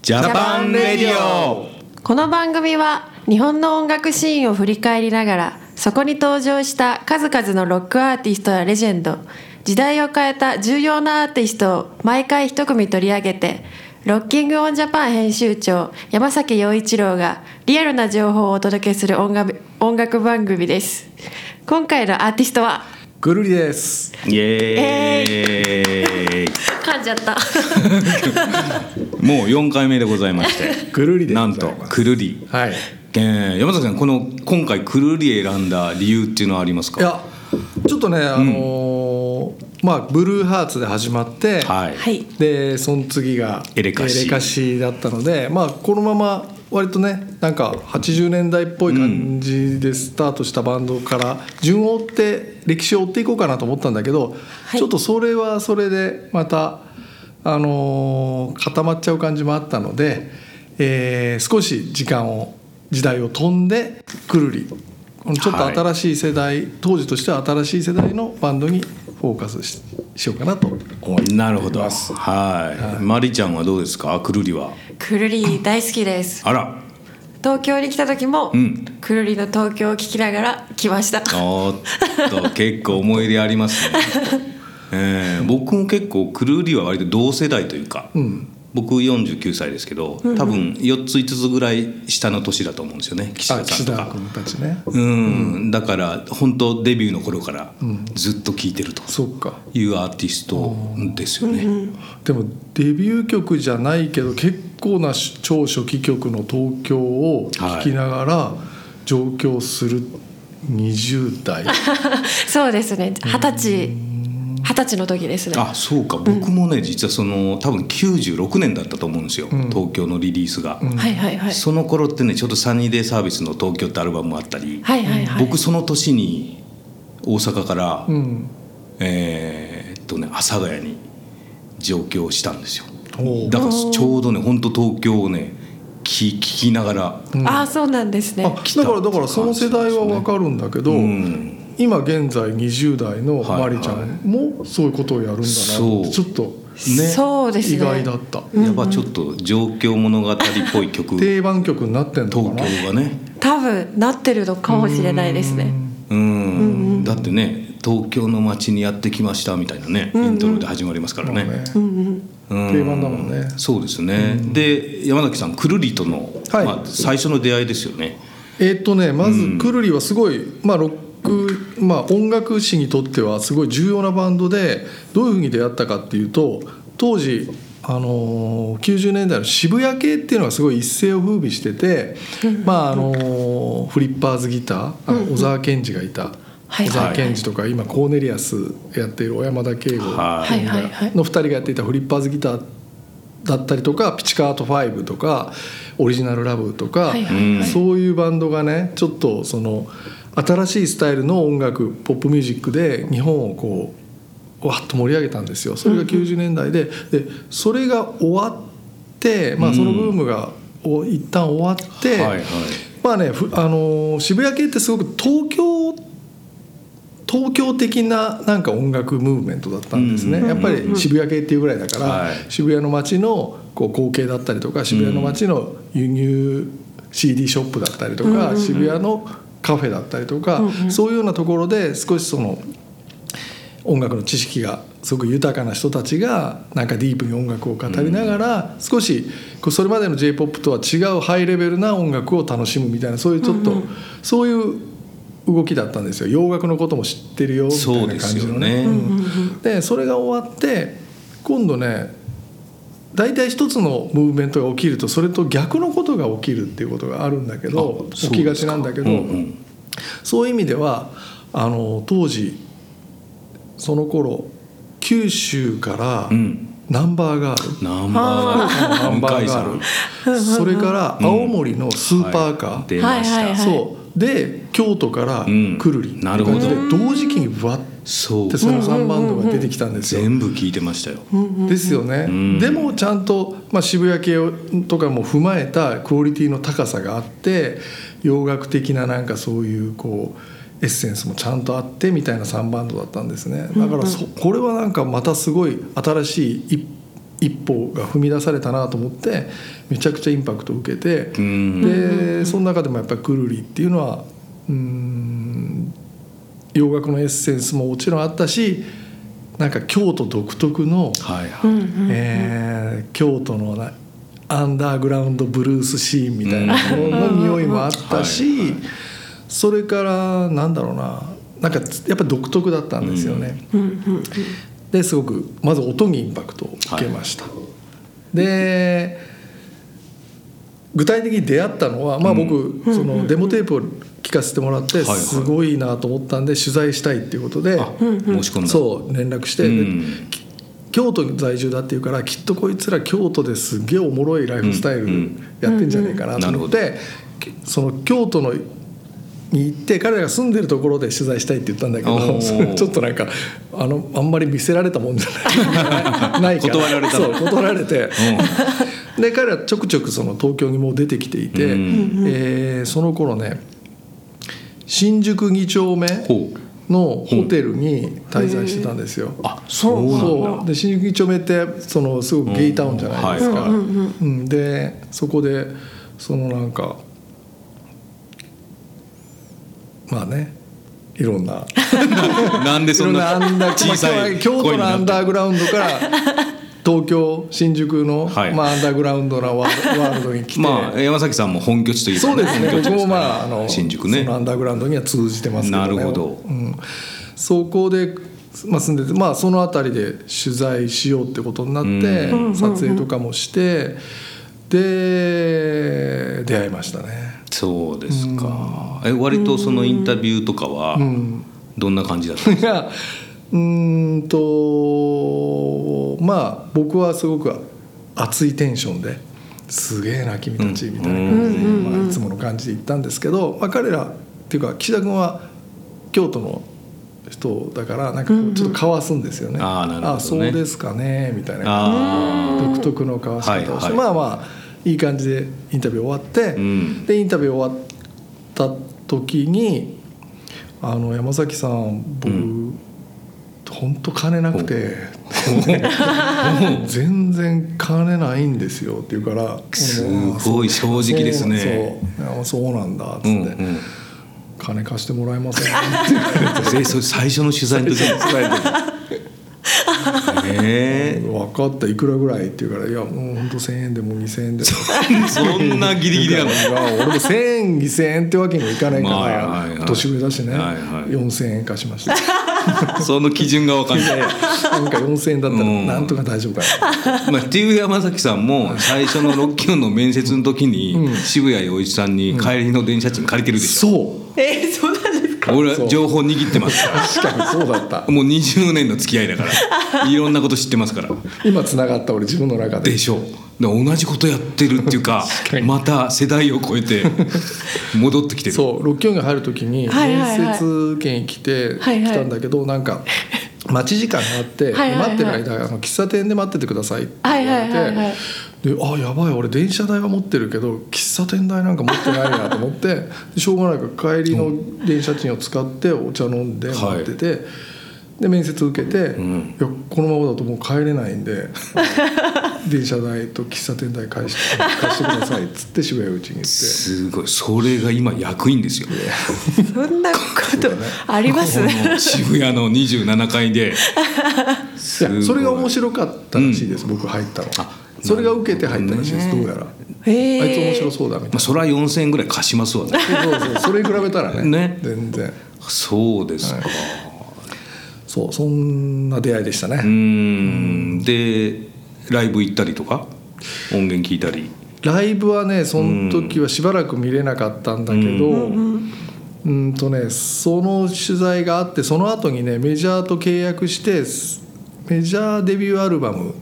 Japan Radio。この番組は日本の音楽シーンを振り返りながらそこに登場した数々のロックアーティストやレジェンド時代を変えた重要なアーティストを毎回一組取り上げてロッキング・オン・ジャパン編集長山崎洋一郎がリアルな情報をお届けする音楽音楽番組です。今回のアーティストはくるりです。イエーイ。噛んじゃった。もう4回目でございまして。ぐるりでなんとくるり、はい。えー山崎さんこの今回くるり選んだ理由っていうのはありますか？いや、ちょっとね、あのーまあブルーハーツで始まって、はい、はい。でその次がエレカシ。エレカシだったので、まあこのまま割とね、なんか80年代っぽい感じでスタートしたバンドから順を追って歴史を追っていこうかなと思ったんだけど、はい。ちょっとそれはそれでまたあのー固まっちゃう感じもあったので、えー少し時間を時代を飛んでくるり。ちょっと新しい世代、当時としては新しい世代のバンドにフォーカスししようかなと思いなるほど。はい、マリちゃんはどうですか？くるりは？くるり大好きです。あら。東京に来た時も、ん。くるりの東京を聞きながら来ました。おーっと結構思い入れありますね、えー僕も結構くるりは割と同世代というか、僕49歳ですけど多分4つ5つぐらい下の年だと思うんですよね岸あ田さんとか。岸田君たちね。うん、だから本当デビューの頃からずっと聴いてると。そっか。いうアーティストですよね。でもデビュー曲じゃないけど結構な超初期曲の東京を聴きながら上京する20代、そうですね。二十歳二十歳の時ですね。あそうか。僕もね実はその多分96年だったと思うんですよ、東京のリリースが、はいはいはい。その頃ってねちょうどサニーデイサービスの東京ってアルバムもあったり、はいはいはい。僕その年に大阪から、うん、えーっとね阿佐ヶ谷に上京したんですよ。だからちょうどね本当東京をね聞聞きながら。あそうなんですね。あだからだからその世代は分かるんだけど、うん今現在20代のはいマリちゃんもそういうことをやるんだなってそう。ちょっとねそうですね。意外だった、やっぱちょっと状況物語っぽい曲。東定番曲になってんのかな？京がね。多分なってるのかもしれないですね。うん。だってね東京の街にやってきましたみたいなねイントロで始まりますからね。まあね。うん定番だもんね。そうですね。で山崎さんくるりとのはい。まあ最初の出会いですよね。えーっとねまずくるりはすごい、まあ、ロック、まあ、音楽史にとってはすごい重要なバンドでどういうふうに出会ったかっていうと当時あのー90年代の渋谷系っていうのがすごい一世を風靡してて、まああのーフリッパーズギター小沢健二がいた、はい小沢健二とか今コーネリアスやっている小山田圭吾の2人がやっていたフリッパーズギターだったりとかピチカート5とかオリジナルラブとか、そういうバンドがねちょっとその新しいスタイルの音楽ポップミュージックで日本をこうわっと盛り上げたんですよ。それが90年代で,、でそれが終わって、まあ、そのブームがお一旦終わって、はいはい。まあねふあのー渋谷系ってすごく東京東京的ななんか音楽ムーブメントだったんですね、うん。やっぱり渋谷系っていうぐらいだから、はい。渋谷の街のこう光景だったりとか渋谷の街の輸入 CD ショップだったりとか、渋谷のカフェだったりとか、そういうようなところで少しその音楽の知識がすごく豊かな人たちがなんかディープに音楽を語りながら、少しそれまでの j p o p とは違うハイレベルな音楽を楽しむみたいなそういうちょっと、そういう動きだったんですよ。洋楽のことも知ってるよみたいな感じのね。そうでそれが終わって今度ね大体一つのムーブメントが起きるとそれと逆のことが起きるっていうことがあるんだけどあ起きがちなんだけどそうんうん。そういう意味ではあの当時その頃九州からうん。ナンバーガール、ナンバーガール。それから青森のスーパーカー、はい。出ました、そうで京都からうん。くるり、なるほど。で同時期にぶわっそう。てその3バンドが出てきたんですよ。全部聞いてましたよ、ですよね、ん。でもちゃんと、まあ、渋谷系とかも踏まえたクオリティの高さがあって洋楽的ななんかそういうこうエッセンスもちゃんとあってみたいな3バンドだったんですね。だからそこれはなんかまたすごい新しい一一歩が踏み出されたなと思ってめちゃくちゃインパクトを受けてうん。でその中でもやっぱりくるりっていうのはうん洋楽のエッセンスももちろんあったしなんか京都独特の、はいはい、えー京都のなアンダーグラウンドブルースシーンみたいなものの匂いもあったし、それからなんだろうななんかやっぱ独特だったんですよね。ですごくまず音にインパクトを受けました。で具体的に出会ったのは、まあ、僕、そのデモテープを聞かせてもらってはいはい。すごいなと思ったんで取材したいっていうことで、あ申し込んだ。そう連絡して、京都在住だっていうからきっとこいつら京都ですげえおもろいライフスタイルやってんじゃないかなと思って、きその京都のに行って彼らが住んでるところで取材したいって言ったんだけおどちょっとなんかあのあんまり見せられたもんじゃない ないから。断られたの。そう断られて、で彼らちょくちょくその東京にもう出てきていて、うん。えーその頃ね新宿2丁目のホテルに滞在してたんですよ。あそうなんだ。そう。で新宿2丁目ってそのすごくゲイタウンじゃないですか。うん。うん。でそこでそのなんかまあねいろんな。なんでそんな小さい京都のアンダーグラウンドから 東京新宿の、はい。まあ、アンダーグラウンドなワールドに来て、まあ山崎さんも本拠地というかそうですね。僕もまああの新宿ね。アンダーグラウンドには通じてますけど、ね、なるほど。うん、そこで、まあ、住んでて、まあ、その辺りで取材しようってことになって、撮影とかもしてで出会いましたね。そうですか。え割とそのインタビューとかはうん。どんな感じだったんですか？がうーんとまあ僕はすごく熱いテンションですげえな君たちみたいな感じで、まあ、いつもの感じで行ったんですけど、まあ、彼らっていうか岸田君は京都の人だからなんかちょっとかわすんですよね。あーなるほどね。あそうですかねみたいな。あ独特のかわし方をして、はいはい。まあまあいい感じでインタビュー終わって、うん。でインタビュー終わった時に「あの山崎さん僕、本当金なくて 全然金ないんですよ」って言うから「すごい正直ですね。そう。なんだ」っつって、うんうん。金貸してもらえません? 」最初の取材の時 え分かった。いくらぐらい?」って言うから「いやもう本当1,000円でも2,000円で。も」ー、そんなギリギリなの俺も1,000円2,000円ってわけにはいかないから、まあはいはい。年上だしね、はいはい。4,000円貸しました。その基準が分かんない。なんか4,000円だったらうん。なんとか大丈夫かな。まあ、っていう山崎さんも最初のロッキオンの面接の時に渋谷陽一さんに帰りの電車賃借りてるでしょ、そう。えー、そうなんですか俺は情報握ってます。か確かにそうだった。らもう20年の付き合いだから。いろんなこと知ってますから。今つながった俺自分の中で。でしょう。同じことやってるっていうか また世代を超えて 戻ってきてる。そう。六本木に入る時に面接券来てはいはい。来たんだけどなんか待ち時間があってはいはいはい。待ってる間あの喫茶店で待っててくださいって言われてはいはいはいはいであやばい俺電車代は持ってるけど喫茶店代なんか持ってないなと思って でしょうがないから帰りの電車賃を使ってお茶飲んで待ってて、で面接受けて、いやこのままだともう帰れないんで 電車代と喫茶店代返して貸してくださいっつって渋谷うちに行って。すごい。それが今役員ですよ。そんなことあります？この渋谷の27階で。いやそれが面白かったらしいです、僕入ったのそれが受けて入ったらしいです、どうやら、あいつ面白そうだみたいまあ、それは4000円ぐらい貸しますわね。なそうそうそれに比べたらね。ね。全然。そうですか、そうそんな出会いでしたね、ん。でライブ行ったりとか？音源聞いたり。ライブはねその時はしばらく見れなかったんだけどうんとねその取材があってその後にねメジャーと契約してメジャーデビューアルバム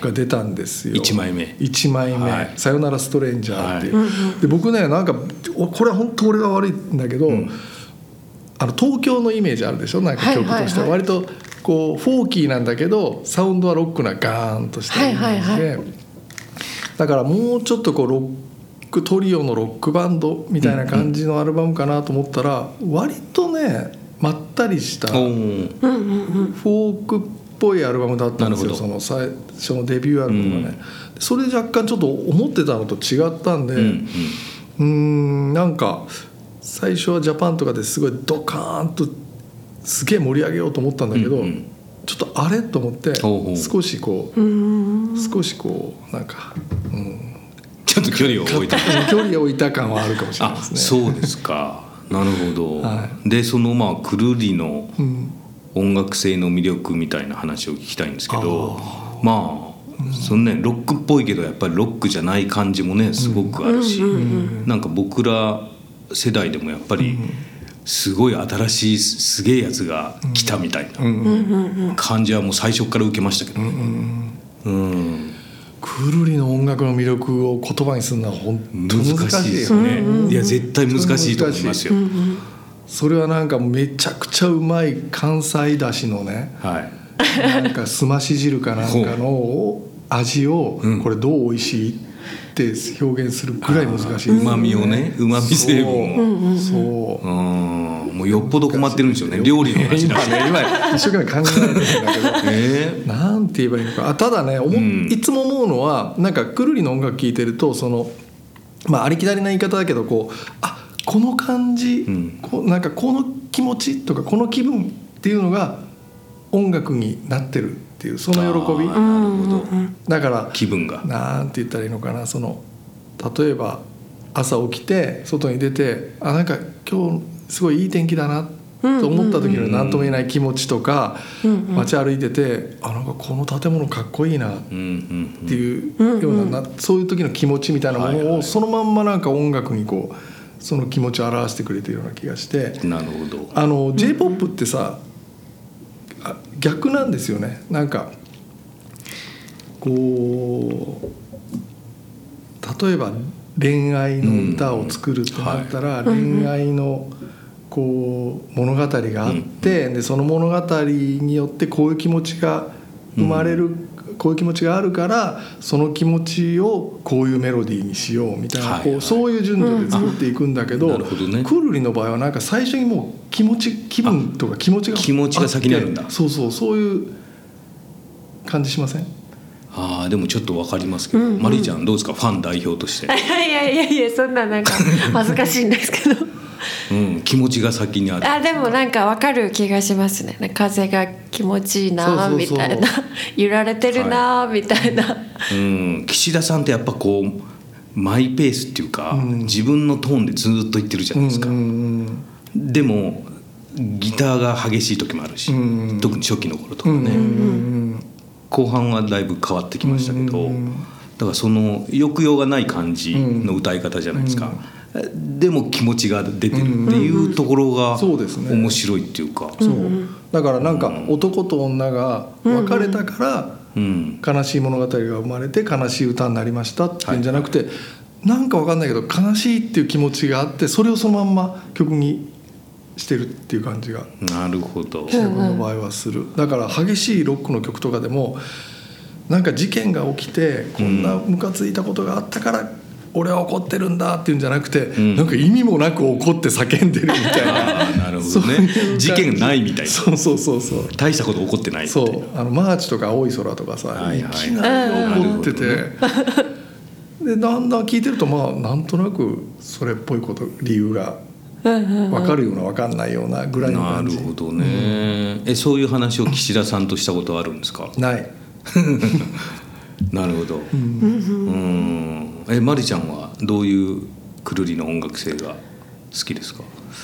が出たんですよ、はい一枚目。1枚目。はい。さよならストレンジャー」っていう、で僕ねなんかおこれは本当俺が悪いんだけど、あの東京のイメージあるでしょ？なんか曲としてははいはいは。い割とこうフォーキーなんだけどサウンドはロックなガーンとしたイメージで、はいはい。だからもうちょっとこうロックトリオのロックバンドみたいな感じのアルバムかなと思ったら割とねまったりしたフおォーークっぽいアルバムだったんですよその最初のデビューアルバムがね、それ若干ちょっと思ってたのと違ったんで、うんうーんなんか最初はジャパンとかですごいドカーンとすげえ盛り上げようと思ったんだけど、うんうん。ちょっとあれと思って少しこう少しこうなんか、うん、ちょっと距離を置いた。距離を置いた感はあるかもしれないあですね。そうですか。なるほど、はでそのまあくるりのうん音楽性の魅力みたいな話を聞きたいんですけどまあそのねロックっぽいけどやっぱりロックじゃない感じもねすごくあるし、なんか僕ら世代でもやっぱりすごい新しいすげえやつが来たみたいな感じはもう最初から受けましたけどね。うんくるりの音楽の魅力を言葉にするのは本当難難しいしいですよね。いや絶対難しいと思いますよ。それはなんかめちゃくちゃうまい関西だしのねはい。なんかすまし汁かなんかの味をうん。これどう美味しいって表現するぐらい難しいですうまみをね、うまみ成分を。そう。う。ん、もうよっぽど困ってるんでしょうね。料理の話だね今一生懸命考えてるんだけど。えなんて言えばいいのか。あただねうん。いつも思うのはなんかくるりの音楽聴いてるとそのまあありきたりな言い方だけどこうあこの感じ、うん。こうなんかこの気持ちとかこの気分っていうのが音楽になってるっていうその喜び。なるほど。だから気分が。なんて言ったらいいのかなその例えば朝起きて外に出てあなんか今日すごいいい天気だなと思った時の何とも言えない気持ちとか、街歩いててあなんかこの建物かっこいいなっうんうん。ていうような,な、そういう時の気持ちみたいなもはいはいのをそのまんまなんか音楽にこうその気持ちを表してくれてるような気がして。うん。なるほど。あの j p o p ってさあ逆なんですよね。なんかこう例えば恋愛の歌を作るってなったら、恋愛のこう物語があって、でその物語によってこういう気持ちが生まれる、こういう気持ちがあるからその気持ちをこういうメロディーにしようみたいな、はいはい。こうそういう順序で作っていくんだけど,、なるほどね。クールリの場合はなんか最初にもう気持ち気分とか気持ちが気持ちが先にあるんだ。そうそうそういう感じしません？ああでもちょっとわかりますけど、マリーちゃんどうですか？ファン代表として、いやいやいやいやそんななんか恥ずかしいんですけどうん、気持ちが先にある。あでもなんかわかる気がしますね。風が気持ちいいなみたいな。揺られてるなみたいな、うん、岸田さんってやっぱこうマイペースっていうか、自分のトーンでずっと言ってるじゃないですか、うんでもギターが激しい時もあるし、うん。特に初期の頃とかね、うん後半はだいぶ変わってきましたけど、だからその抑揚がない感じの歌い方じゃないですか、でも気持ちが出てるっていうところがそうですね。面白いっていうか、そう。だからなんか男と女が別れたからうん。悲しい物語が生まれて悲しい歌になりましたっていうんじゃなくて、なんかわかんないけど悲しいっていう気持ちがあってそれをそのまんま曲にしてるっていう感じがなるほど、自分の場合はする。だから激しいロックの曲とかでもなんか事件が起きてこんなムカついたことがあったから俺は怒ってるんだっていうんじゃなくて、ん。なんか意味もなく怒って叫んでるみたいな。なるほどね。事件ないみたいな。そうそうそうそう。大したこと起こってないそう。あのマーチとか青い空とかさ、はいはいい。きなり怒ってて、でだんだん聞いてるとまあなんとなくそれっぽいこと理由が分かるような分かんないようなぐらいのな感じ。るほどね、えそういう話を岸田さんとしたことはあるんですか？ない。なるほど。うんえマリちゃんはどういうくるりの音楽性が好きですか？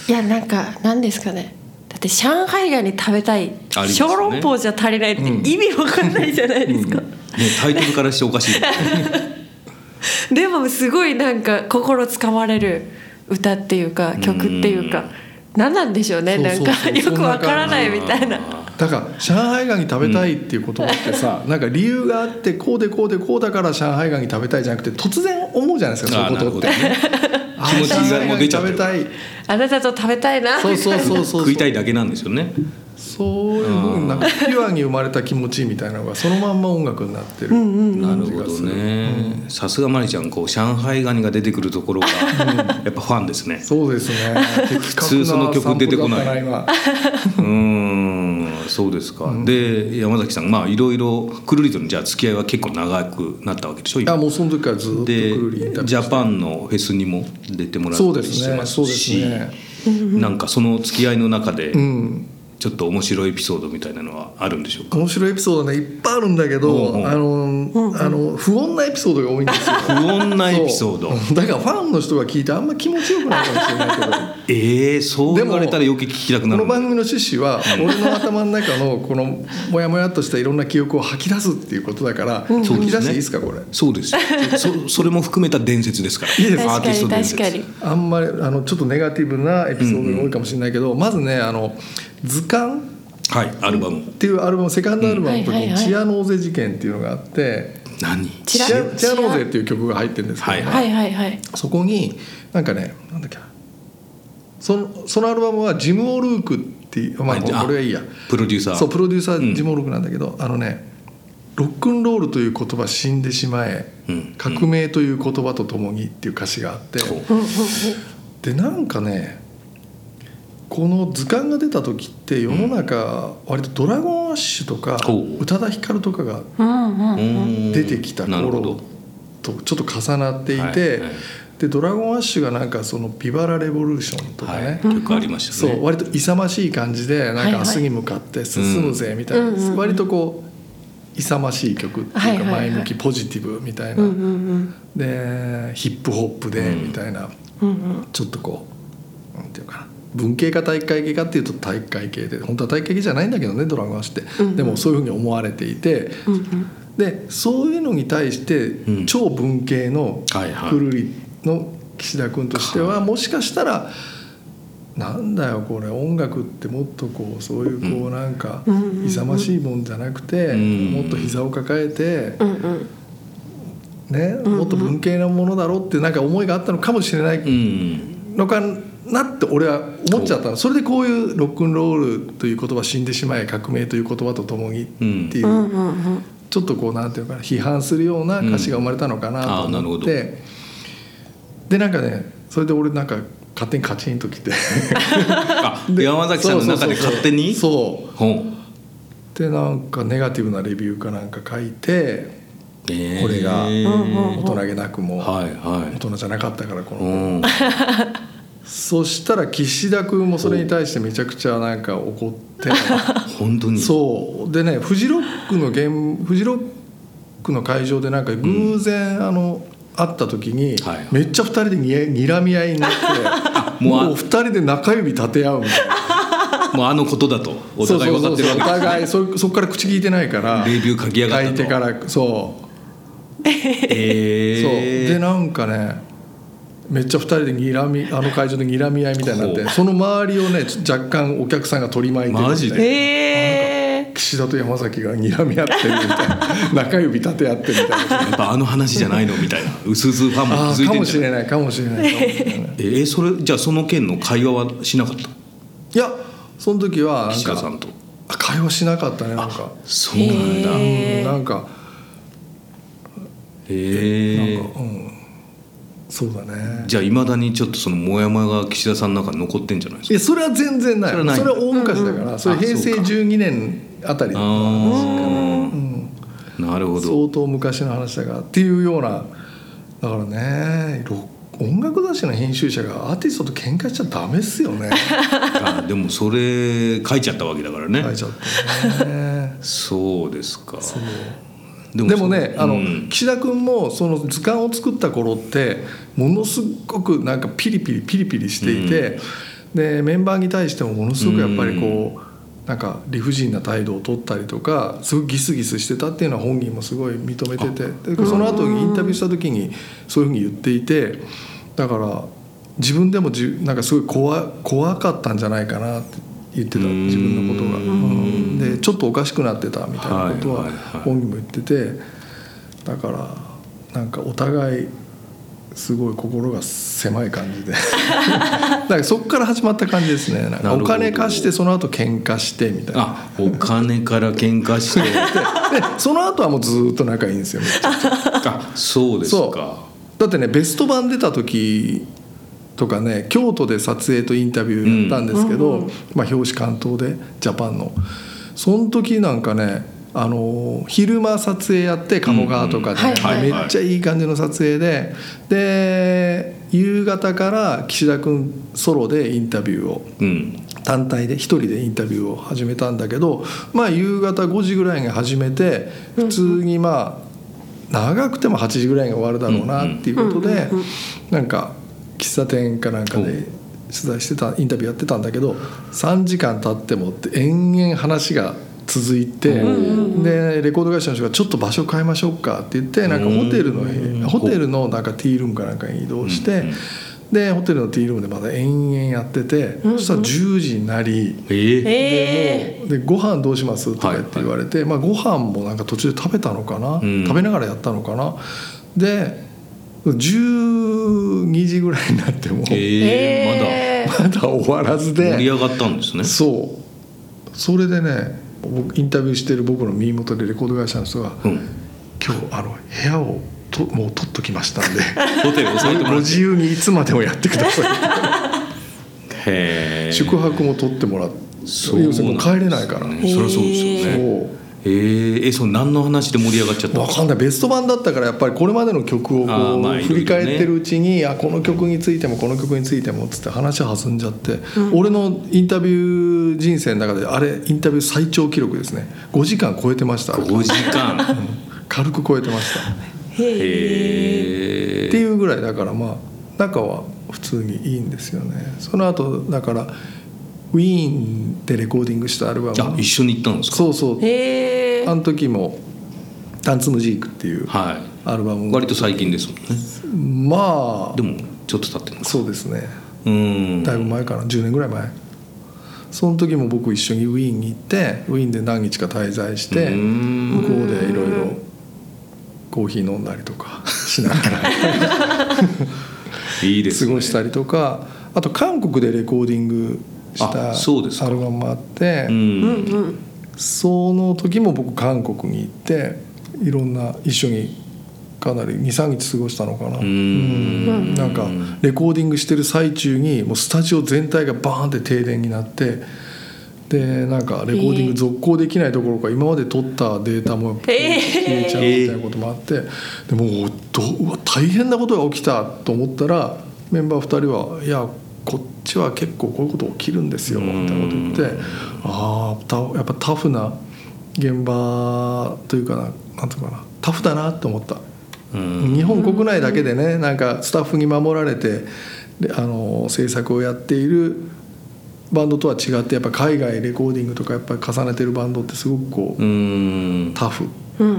いやなんか何ですかね。だって上海ガニ食べたい、ね。小籠包じゃ足りないって意味わかんないじゃないですか、ねタイトルからしておかしい。でもすごいなんか心つかまれる歌っていうか曲っていうか何なんでしょうね。なんかよくわからないみたいな。だから上海ガニ食べたいっていう言葉ってさ、なんか理由があってこうでこうでこうだから上海ガニ食べたいじゃなくて突然思うじゃないですかそういうことって。ね。気持ちがもう出ちゃってる。上海ガニ食べたい。あなたと食べたいな。そうそうそうそう。食いたいだけなんですよねそういうふうになんかピュアに生まれた気持ちみたいなのがそのまんま音楽になってるなるほど感じがする。ね。さすがマリちゃんこう上海ガニが出てくるところがやっぱファンですね。そうですね。普通その曲出てこない。うーんそうですか、で山崎さんまあいろいろクルリとのじゃあ付き合いは結構長くなったわけでしょいやもうその時からずっとクでルリインタビュージャパンのフェスにも出てもらそうったりしてですね。ますそうですしね。なんかその付き合いの中でうん。ちょっと面白いエピソードみたいなのはあるんでしょうか？面白いエピソードねいっぱいあるんだけど、うんうん。あの、あの不穏なエピソードが多いんですよ。不穏なエピソード。だからファンの人が聞いてあんま気持ちよくないかもしれないけど。えー、そう言われたら余計聞きたくなるこの番組の趣旨は俺の頭の中のこのモヤモヤっとしたいろんな記憶を吐き出すっていうことだからそうですね。吐き出していいですかこれ？そうです。そそれも含めた伝説ですから。いいですアーティスト伝説。確かに。あんまりあのちょっとネガティブなエピソードが多いかもしれないけど、まずねあの「図鑑」はいアルバム。っていうアルバムセカンドアルバムの時に「うんはいはいはい。チアノーゼ事件」っていうのがあって何「チアチアノーゼ」っていう曲が入ってるんですけど、はいはい。はいはいそこになんかねなんだっけな。そのそのアルバムはジム・オルークっていうまあこれはいいや。プロデューサー。そうプロデューサうん。ージム・オルークなんだけど、あのねロックンロールという言葉死んでしまえ、うん。革命という言葉とともにっていう歌詞があって、ほうでなんかねこの図鑑が出た時って世の中割とドラゴンアッシュとか宇多田ヒカルとかが出てきた頃とちょっと重なっていて、はいはい。でドラゴンアッシュがなんかその「ビバラレボリューション」とかはね、い、曲ありましたね。そう割と勇ましい感じでなんはいはい。か明日に向かって進むぜみたいな、うんうんうん。割とこう勇ましい曲っていうかはいはいはい。前向きポジティブみたいな、うんうんうんでヒップホップでみたいな、うんうん。ちょっとこうなんていうかな文系か体育会系かっていうと体育会系で本当は体育会系じゃないんだけどねドラゴンアッシュって、うん。うんでもそういうふうに思われていて、うんうん。でそういうのに対してん。超文系のくるりの岸田君としてはもしかしたらなんだよこれ音楽ってもっとこうそういうこうなんか勇ましいもんじゃなくてうん。もっと膝を抱えてねもっと文系なものだろうってなんか思いがあったのかもしれないうん。のかなって俺は思っちゃったの。それでこういうロックンロールという言葉死んでしまえ革命という言葉とともにっていうちょっとこうなんていうのかな批判するような歌詞が生まれたのかなと思って、でなんかねそれで俺なんか勝手にカチンときて。あ山崎さんの中で勝手に？そう。でなんかネガティブなレビューかなんか書いてえー。これがうん大人げなくも大人じゃなかったからこい、のうん、そしたら岸田君もそれに対してめちゃくちゃなんか怒って 本当に？そう。でねフジロックの現フジロックの会場でなんか偶然、あの会った時に、はいめっちゃ2人でに睨み合いになって もうあもう2人で中指立て合う。みたいなもうあのことだと。おそう互い分かってるわそうそうおけです互いそそこから口聞いてないからレビュー書き上がったと。書いてからそう。えそう。ー、でなんかねめっちゃ2人で睨み あの会場で睨み合いみたいになってその周りをね若干お客さんが取り巻いてマジで？岸田と山崎が睨み合ってるみたいな。中指立て合ってるみたいな。やっぱあの話じゃないの？みたいな。うすうすファンもあ気づいあかもしてんじゃない？れないかもしれない かもしれない。えー、それじゃあその件の会話はしなかった？いやその時は岸田さんと。あ会話しなかったねなんか。そうなんだ。うんなんか。へえなんかうんそうだね。じゃあいまだにちょっとそのモヤモヤが岸田さんの中に残ってんじゃないですか？いやそれは全然ない。それはない。それは大昔だから、それあ平成そうか。12年あたりの話かな、あうん。あなるほど。相当昔の話だからっていうようなだからねロ音楽雑誌の編集者がアーティストと喧嘩しちゃダメっすよね。あでもそれ書いちゃったわけだからね。書いちゃってね。そうですかでもねあの、うん。岸田君もその図鑑を作った頃ってものすごくなんかピリピリピリピリしていて、でメンバーに対してもものすごくやっぱりこう、なんか理不尽な態度を取ったりとかすごいギスギスしてたっていうのは本人もすごい認めててでその後インタビューした時にそういうふうに言っていてだから自分でもじなんかすごい怖怖かったんじゃないかなって言ってたうん。自分のことが。うん。でちょっとおかしくなってたみたいなことは本人も言っててだからなんかお互いすごい心が狭い感じで。だからそこから始まった感じですね。なんかお金貸してその後喧嘩してみたいな。あお金から喧嘩して。でその後はもうずーっと仲いいんですよ あそうですそかう。だってねベスト版出た時とかね京都で撮影とインタビューやったんですけど、まあ、表紙関東でジャパンの。その時なんかねあの昼間撮影やって鴨川とかで、めっちゃいい感じの撮影でで夕方から岸田君ソロでインタビューをうん。単体で一人でインタビューを始めたんだけどまあ夕方5時ぐらいに始めて普通にまあ長くても8時ぐらいに終わるだろうなっていうことでなんか喫茶店かなんかで取材してたインタビューやってたんだけど3時間経ってもって延々話が続いてでレコード会社の人が「ちょっと場所変えましょうか」って言ってなんかホテルのホテルのなんかティールームかなんかに移動して。でホテルのティールームでまだ延々やってて、そしたら10時になり、え。ーえ。でご飯どうしますとか言って言われて、まあ、ご飯もなんか途中で食べたのかな、ん。食べながらやったのかな？で12時ぐらいになっても、えー えまだ終わらずまだ盛りで上がったんですね。そう。それでね僕インタビューしてる僕の耳元でレコード会社の人が「うん。今日あの部屋をともう取っときましたんで ホテル押さえてもごらって。自由にいつまでもやってください」へえ宿泊も取ってもらってそう要す帰れないから。ねそりゃそうですよねえー、えその何の話で盛り上がっちゃったわかんない。ベスト版だったからやっぱりこれまでの曲をこう振り返ってるうちにあこの曲についてもこの曲についてもっつって話弾んじゃって、俺のインタビュー人生の中であれインタビュー最長記録ですね。5時間超えてました。5時間。軽く超えてました。ー、へえへっていうぐらいだからまあ仲は普通にいいんですよね。その後だからウィーンでレコーディングしたアルバム。あ一緒に行ったんですか？そうそう。へえあの時も「タンツムジーク」っていうはアルバム。い割と最近ですもんね。まあ。でもちょっと経ってるそうですね。うん。だいぶ前かな。10年ぐらい前。その時も僕一緒にウィーンに行ってウィーンで何日か滞在してうん。向こうでいろいろコーヒー飲んだりとかしながら。いいですね。過ごしたりとか。あと韓国でレコーディングしたあそうですか。アルバムもあってその時も僕韓国に行っていろんな一緒にかなり23日過ごしたのかな。ん。なんかレコーディングしてる最中にもうスタジオ全体がバーンって停電になってでなんかレコーディング続行できないどころか今まで撮ったデータも消えちゃうみたいなこともあってでもうどうわ大変なことが起きたと思ったらメンバー2人は「いやこっちは結構こういうこと起きるんですよ」みたいなこと言ってああやっぱタフな現場というかななんていうかなタフだなって思った。うん日本国内だけでねなんかスタッフに守られてであの制作をやっているバンドとは違ってやっぱ海外レコーディングとかやっぱり重ねてるバンドってすごくこう、うん。タフ、うんう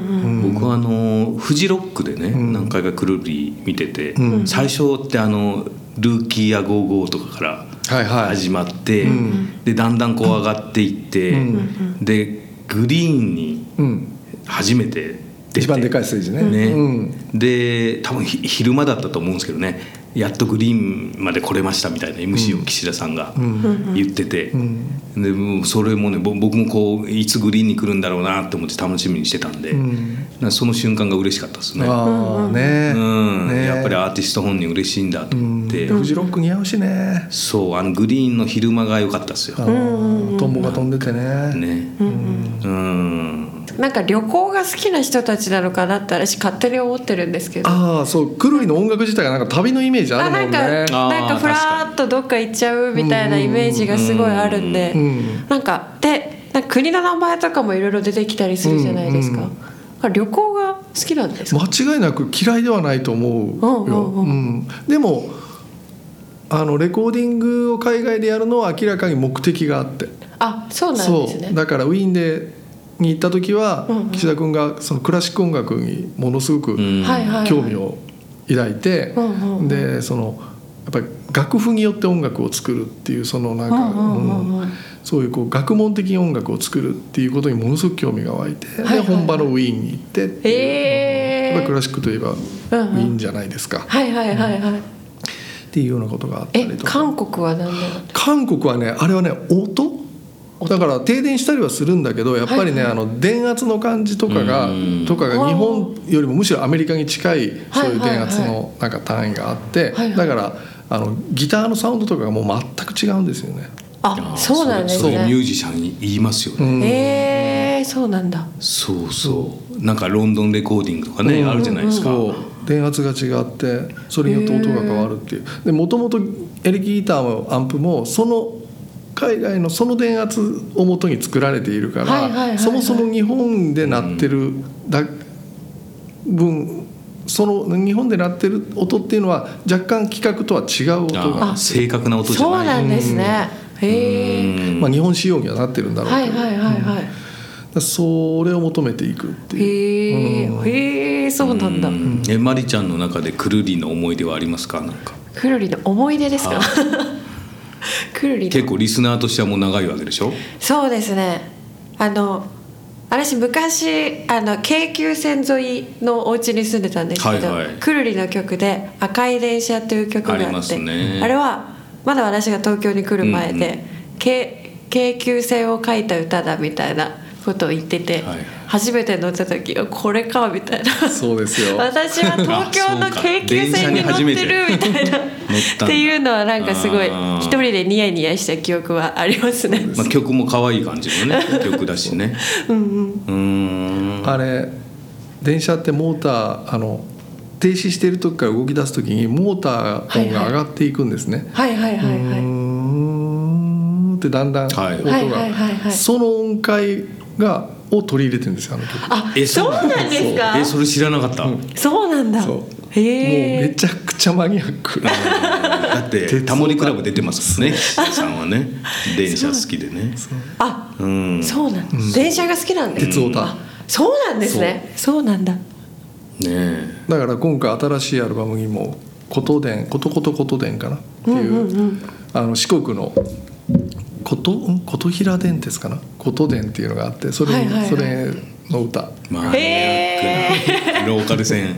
ん。僕はあのフジロックでね、ん。何回かくるり見てて、うん。最初ってあのルーキーやゴーゴーとかからはいはい。始まって、ん。でだんだんこう上がっていって、うん。でグリーンにうん、初めて出て一番でかいステージね。ね。うん、で多分ひ昼間だったと思うんですけどねやっとグリーンまで来れましたみたいな MC を岸田さんがん。言ってて、ん。でもうそれもねぼ僕もこういつグリーンに来るんだろうなって思って楽しみにしてたんで、ん。なその瞬間が嬉しかったですね。ああね。うん。ね。やっぱりアーティスト本人嬉しいんだと思って、フジロック似合うしね、そうあのグリーンの昼間が良かったですよ。トンボが飛んでてね。ね、うんなんか旅行が好きな人たちなのかなって私勝手に思ってるんですけど。ああそうくるりの音楽自体がなんか旅のイメージあるもんね。あなんかなんかふらーっとどっか行っちゃうみたいなイメージがすごいあるんで。うんなんかでなんか国の名前とかもいろいろ出てきたりするじゃないですか,、うんうん旅行が好きなんですか、間違いなく嫌いではないと思うよ、うんうんうん。うん。でもあのレコーディングを海外でやるのは明らかに目的があって。あそうなんですね。そう。だからウィーンでに行った時は、うんうん。岸田君がそのクラシック音楽にものすごく興味を抱いて、うんうんうん。でそのやっぱり楽譜によって音楽を作るっていうそのなんか、うんうんうんうん。うん。そういうこう学問的に音楽を作るっていうことにものすごく興味が湧いて、はいはいで本場のウィーンに行ってっていう。えへえやっぱりクラシックといえばウィーンじゃないですか、はいはいはいはい。っていうようなことがあったえりとか。韓国は何なの？韓国はねあれはね音？だから停電したりはするんだけどやっぱりね、あの電圧の感じとかがうん。とかが日本よりもむしろアメリカに近いそういう電圧はい。はいのなんか単位があって、はいはい。だからあのギターのサウンドとかがもう全く違うんですよね。あそうなんですそれミュねージシャンに言いますよね、うん。えー、そうなんだ。そうそう。なんかロンドンレコーディングとかね、あるじゃないですか、そう。電圧が違ってそれによって音が変わるっていう。でもともとエレキギターもアンプもその海外のその電圧をもとに作られているかはいはいはいはいらそもそも日本で鳴ってるだ分その日本で鳴ってる音っていうのは若干規格とは違う音があ正確な音じゃない。そうなんですね。へえまあ、日本仕様にはなってるんだろうけど、はいはいはいはい。それを求めていくっていう。へえへえそうなんだ。うん。えマリちゃんの中でくるりの思い出はありますか？なんか。くるりの思い出ですか？は くるりの結構リスナーとしてはもう長いわけでしょ？そうですね。あの私昔あの京急線沿いのお家に住んでたんですけど、はいはい。くるりの曲で「赤い電車」という曲があってあね。あれはまだ私が東京に来る前で、うんうん。京京急線を書いた歌だみたいなことを言ってて、はいはい。初めて乗った時はこれかみたいな。そうですよ。私は東京の京急線に乗ってるみたいな。っていうのはなんかすごい一人でニヤニヤした記憶はありますね。まあ、曲も可愛い感じのね 曲だしね。うんん。あれ電車ってモーターあの停止している時から動き出す時にモーター音が上がっていくんですね。はいはいはいうーはい。ん。ってだんだん音が、はい。はいはいはいはい。その音階がを取り入れてるんですよあの曲。あえそうなんですか？えそれ知らなかった、そうなんだ。そうもうへえ。めちゃくちゃマニアック。だってタタモリクラブ出てますもんねさんはね電車好きでねあ、うんそうなんだ。電車が好きなんです。鉄オタあそうなんですね。そうなんだ。ねえだから今回新しいアルバムにも「ことでんことことことでん」かな？っていう,、あの四国のことん琴平電鉄かな？琴電っていうのがあってそれ,、はいはいはい。それの歌。マニアックなローカル線。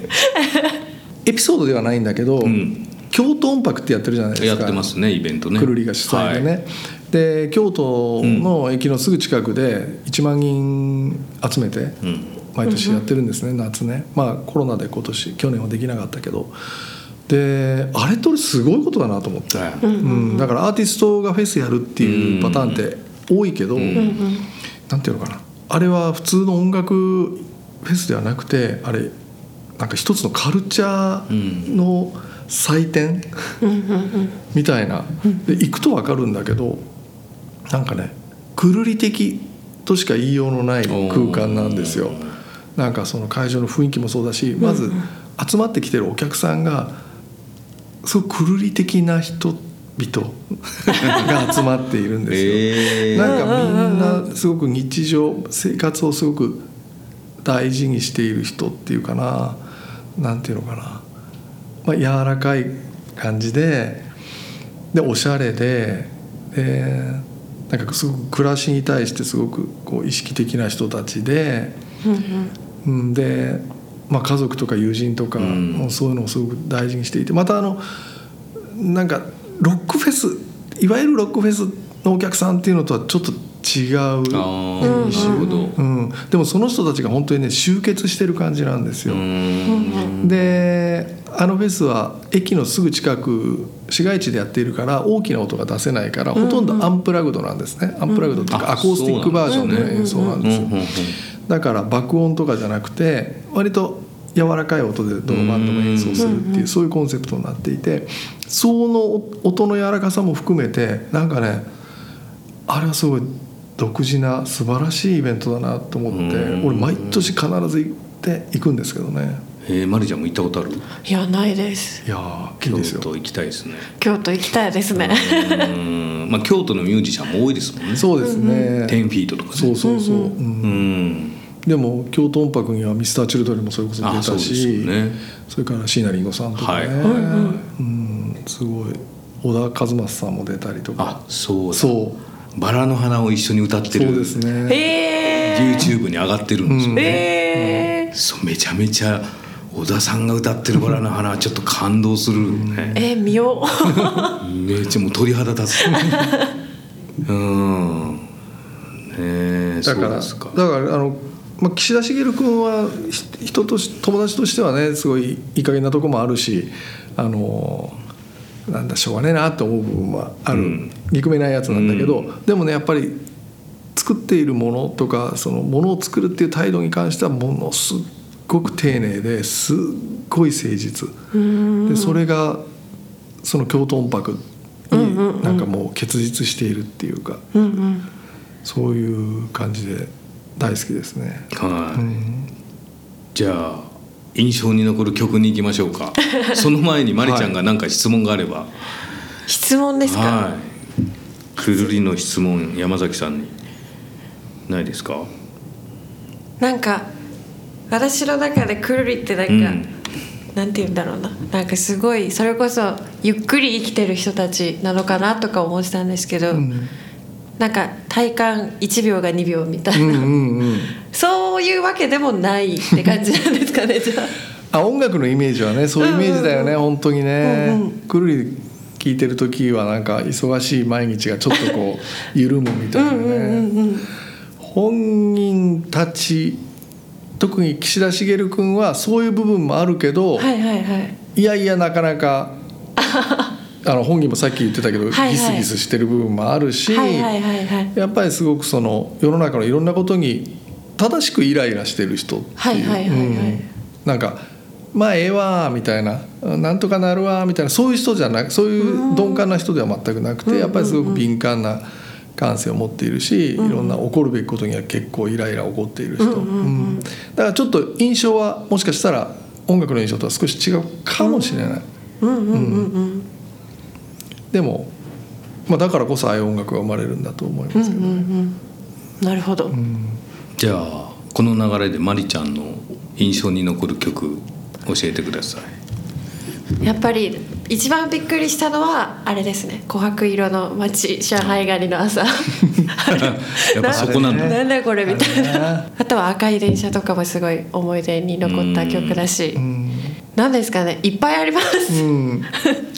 エピソードではないんだけど、ん。京都音楽ってやってるじゃないですか。やってますねイベントね。くるりが主催でね、で京都の駅のすぐ近くで1万人集めてうん。毎年やってるんですね、夏ね。まあコロナで今年去年はできなかったけどであれとすごいことだなと思って、はいうんだからアーティストがフェスやるっていうパターンって多いけど、ん。なんていうのかな。あれは普通の音楽フェスではなくてあれなんか一つのカルチャーの祭典、みたいな。で行くと分かるんだけどなんかねくるり的としか言いようのない空間なんですよ。なんかその会場の雰囲気もそうだしまず集まってきてるお客さんがすごくくるり的な人々が集まっているんですよ。えー。なんかみんなすごく日常生活をすごく大事にしている人っていうかななんていうのかな、まあ、柔らかい感じででおしゃれででなんかすごく暮らしに対してすごくこう意識的な人たちで、うん、で、まあ、家族とか友人とか、うそういうのをすごく大事にしていてまたあのなんかロックフェスいわゆるロックフェスのお客さんっていうのとはちょっと違ううん、でもその人たちが本当にね集結してる感じなんですよ。うん。であのフェスは駅のすぐ近く市街地でやっているから大きな音が出せないから、ほとんどアンプラグドなんですね。アンプラグドっていうか、あアコースティックバージョンの演奏なんですよ、うんうんうんだから爆音とかじゃなくて割と柔らかい音でどのバンドも演奏するっていうそういうコンセプトになっていてその音の柔らかさも含めてなんかねあれはすごい独自な素晴らしいイベントだなと思ってうん。俺毎年必ず行って行くんですけどね。えー、マリちゃんも行ったことある？いやないです。いや京都行きたいですね。京都行きたいですね。うん。まあ京都のミュージシャンも多いですもんね。そうですね、10フィートとかね。そうそうそう、うん。うんでも京都音楽にはミスターチルドレンもそれこそ出たしよね。それから椎名林檎さんとかね、はい。うん。すごい。小田和正さんも出たりとか。あそうだ。そう。バラの花を一緒に歌ってそうるですね。へえ。YouTube に上がってるんですよね、ええ。そうめちゃめちゃ小田さんが歌ってる「バラの花」はちょっと感動する。ね、え見よめっちゃもう鳥肌立つ。うん。ねえだからそうですだからあの、まあ、岸田茂君はひ人とし友達としてはねすごいいい加減なとこもあるしあのなんだしょうがねえなと思う部分はある、うん。憎めないやつなんだけど、でもねやっぱり作っているものとかそのものを作るっていう態度に関してはものすっごく丁寧ですっごい誠実。でそれがその京都音楽になんかもう結実しているっていうか、ううんうん。そういう感じで大好きですね。はい、うん。じゃあ印象に残る曲に行きましょうか。その前にまりちゃんが何か質問があれば。質問ですか、はい。くるりの質問山崎さんに。ないですか？なんか私の中でくるりってなんか、うん。なんて言うんだろうな。なんかすごいそれこそゆっくり生きてる人たちなのかなとか思ってたんですけど、うんなんか体感1秒が2秒みたいな、うんうんうん。そういうわけでもないって感じなんですかねじゃあ。あ音楽のイメージはねそういうイメージだよね、本当にね、うんうん。くるり聴いてる時はなんか忙しい毎日がちょっとこう 緩むみたいなね、うんうんうん。本人たち特に岸田茂君はそういう部分もあるけど、はいはいはい。いやいやなかなか あの本人もさっき言ってたけど、はいはい。ギスギスしてる部分もあるし、はいはいはいはい。やっぱりすごくその世の中のいろんなことに正しくイライラしてる人っていう、はいはいはいはい。うん。なんか「まあええわ」みたいな「なんとかなるわ」みたいなそういう人じゃなくそういう鈍感な人では全くなくてやっぱりすごく敏感な感性を持っているしいろんな起こるべきことには結構イライラ起こっている人、うんだからちょっと印象はもしかしたら音楽の印象とは少し違うかもしれない。うんうんうん。うんでも、まあ、だからこそああいう音楽が生まれるんだと思いますけど、うんうんなるほど、じゃあこの流れでまりちゃんの印象に残る曲教えてください。やっぱり一番びっくりしたのはあれですね。琥珀色の街上海狩りの朝。やっぱそこ なんだ。なんだこれみたいな。ね。あとは赤い電車とかもすごい思い出に残った曲だし。うん。何ですかね。いっぱいあります。うん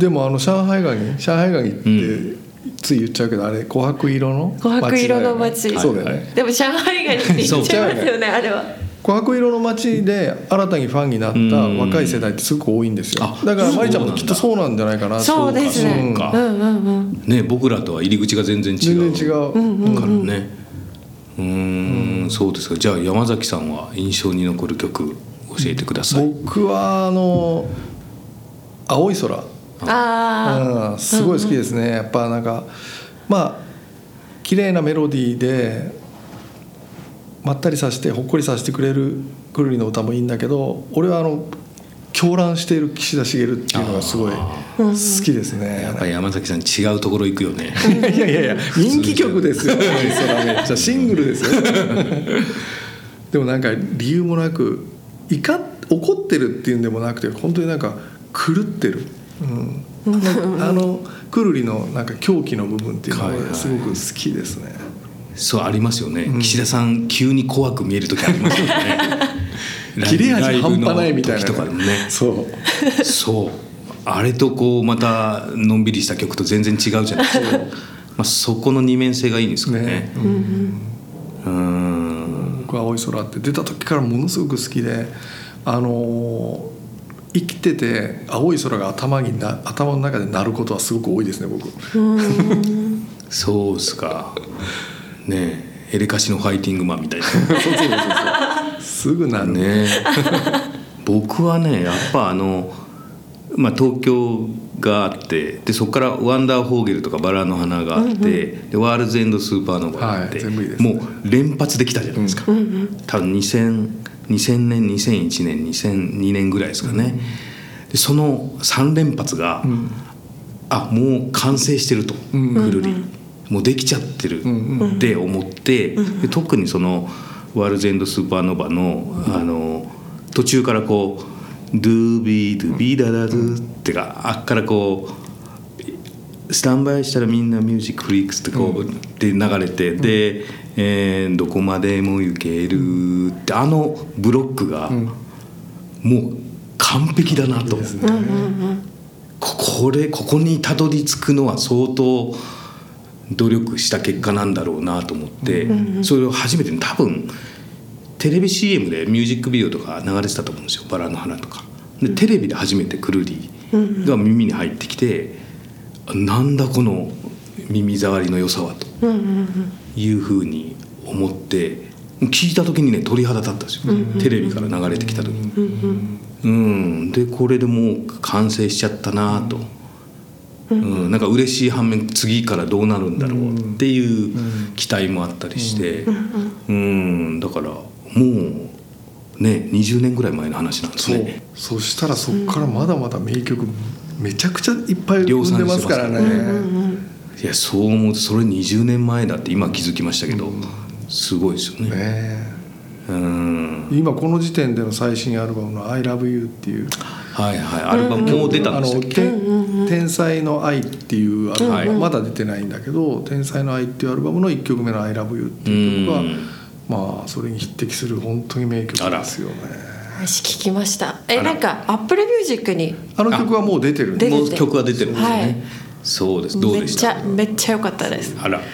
でもあの上海ガニ上海ガニってうつい言っちゃうけどあれ琥珀色の琥珀色の街。街だよね。そうだよね。でも上海狩りって言っちゃいますよねあれは。琥珀色の街で新たにファンになった若い世代ってすごく多いんですよ。あだからまりちゃんもきっとそうなんじゃないかなとそうですね。うんか。うんうんうん。ね僕らとは入り口が全然違う。全然違う、からね。うーんそうですか。じゃあ山崎さんは印象に残る曲教えてください、僕はあの青い空あうん、すごい好きですね、やっぱなんかまあ綺麗なメロディーでまったりさせてほっこりさせてくれるくるりの歌もいいんだけど俺はあの狂乱している岸田茂っていうのがすごい好きですね。やっぱり山崎さん違うところ行くよね。いやいやいや人気曲ですよ。青い空めっちゃシングルですよ。でもなんか理由もなく怒っ怒ってるっていうんでもなくて本当になんか狂ってる、うん、あのくるりのなんか狂気の部分っていうのはいはい。がすごく好きですね、そうありますよね、岸田さん急に怖く見える時ありますよね。切れ味半端ないみたいなとかでもね。そう。そう。あれとこうまたのんびりした曲と全然違うじゃないですか。まあそこの二面性がいいんですかね。ね、うーん。僕は「青い空」って出た時からものすごく好きであのー生きてて青い空が頭にな頭の中で鳴ることはすごく多いですね僕。そうっすか。ねえエレカシのファイティングマンみたいな。そうそうそうそう。すぐ鳴る、ね僕はねやっぱあの、まあ、東京があってでそこからワンダーフォーゲルとかバラの花があって、でワールズエンドスーパーノヴァがあって、はいね。もう連発できたじゃないですか、多分2000 2000年2001年2002年ぐらいですかね、でその3連発が、あもう完成してると、ぐるり。もうできちゃってるって思って、で特にそのワールズエンドスーパーノヴァのあの途中からこう「ドゥービードゥビーダダドゥ」ってかあっからこうスタンバイしたらみんなミュージックフリークスってこう、で流れて、で、えーどこまでも行ける」ってあのブロックが、もう完璧だなと。ね。ここれここにたどり着くのは相当努力した結果なんだろうなと思って、それを初めて多分テレビ CM でミュージックビデオとか流れてたと思うんですよ「バラの花」とか。でテレビで初めてくるりが耳に入ってきて、なんだこの耳障りの良さはというふうに思って聞いた時にね鳥肌立ったんですよ、テレビから流れてきた時に。うん、でこれでもう完成しちゃったなと、うん。なんか嬉しい反面次からどうなるんだろうっていう期待もあったりして、うん。だからもうね20年ぐらい前の話なんですね。そしたらそこからまだまだ名曲めちゃくちゃいっぱい生んでますからね。量いやそう思うとそれ20年前だって今気づきましたけど、すごいですよね。ねうん。今この時点での最新アルバムの「ILOVEYOU」っていう。はいはい。アルバムもう出たんでしたっけ、天天才の愛」っていうアルバム、はい。まだ出てないんだけど「天才の愛」っていうアルバムの1曲目の「ILOVEYOU」っていう曲がうん。まあそれに匹敵する本当に名曲ですよね私聞きました。えなんかアップルミュージックに？あの曲はもう出てる。もう曲は出てるんですよね、はい。そうです。どうめっちでしたゃめっちゃ良かったです。あら。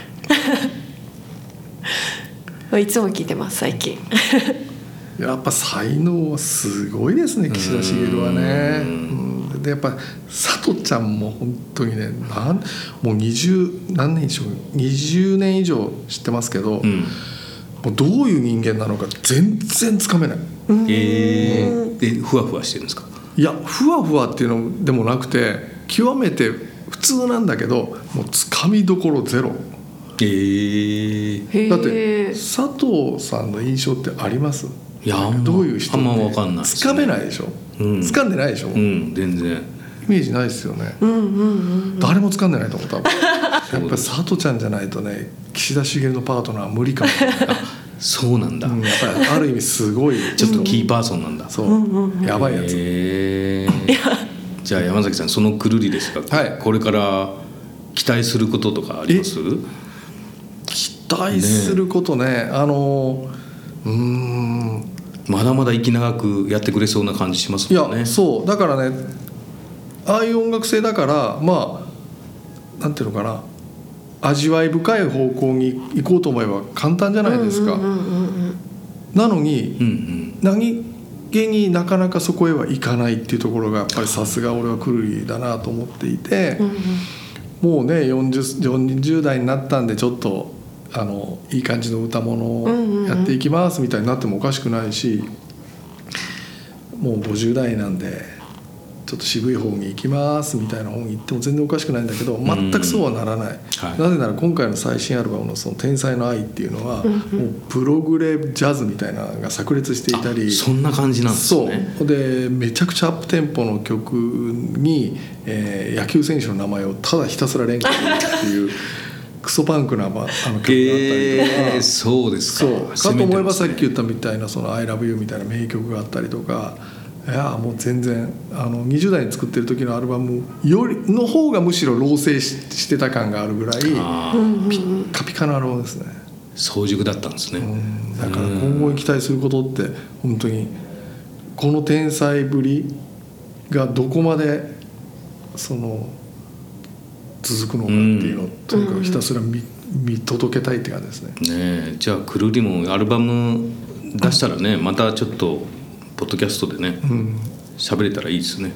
いつも聞いてます最近。やっぱ才能はすごいですね岸田茂はね。うん。でやっぱ佐藤ちゃんも本当にねなんもう20何年以上20年以上知ってますけど、うん。もうどういう人間なのか全然つかめない。えー、でふわふわしてるんですか？いやふわふわっていうのでもなくて極めて普通なんだけどもうつかみどころゼロ。えだってえ佐藤さんの印象ってあります？いやあんまどういう人あんま分かんないつかめないでしょ、うん。掴んでないでしょ、うん全然。イメージないですよね、誰も掴んでないと思う多分。やっぱり佐藤ちゃんじゃないとね岸田茂のパートナーは無理かも そうなんだ、うんやっぱりある意味すごい。ちょっとキーパーソンなんだ、そう、やばいやつ、えー、じゃあ山崎さんそのくるりですが、はい。これから期待することとかあります？期待することね。あのうーん。まだまだ息長くやってくれそうな感じしますいもんね。やそう。だからねああいう音楽性だからまあなんていうのかな味わい深い方向に行こうと思えば簡単じゃないですか。なのにうんうん。何気になかなかそこへはいかないっていうところがやっぱりさすが俺はクルリだなと思っていて、もうね 40, 40代になったんでちょっとあのいい感じの歌物をやっていきますみたいになってもおかしくないし、もう50代なんでちょっと渋い方に行きますみたいな方に行っても全然おかしくないんだけど全くそうはならない、はい。なぜなら今回の最新アルバムの「その天才の愛」っていうのは、もうプログレジャズみたいなのが炸裂していたり。そんな感じなんですそう。ねでめちゃくちゃアップテンポの曲に、えー野球選手の名前をただひたすら連呼するっていうクソパンクなまあの曲があったりとか、えー、そうですか。そう。かと思えばさっき言っったみたいな「その ILOVEYOU」みたいな名曲があったりとかいやもう全然あの20代に作ってる時のアルバムよりの方がむしろ老成ししてた感があるぐらいピッカピカなアルバムですね。早熟だったんですね、だから今後に期待することって本当にこの天才ぶりがどこまでその続くのかっていうのをとにかくひたすら見見届けたいって感じですね。ねえ。じゃあくるりもアルバム出したらねまたちょっとポッドキャストでねうん。喋れたらいいですね、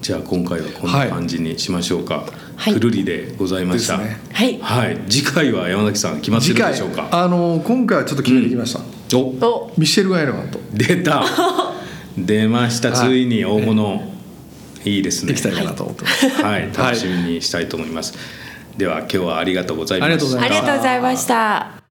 じゃあ今回はこんはない感じにしましょうか、はい。くるりでございました。ね。はい。はい。次回は山崎さん決まってるでしょうか。あの今回はちょっと決めてきました、おお。ミシェル・ガイルマンと。出た。出ました。はい。ついに大物、いいですね。できたいかなと思ってます。はい。楽しみにしたいと思います、では今日はありがとうございました。ありがとうございました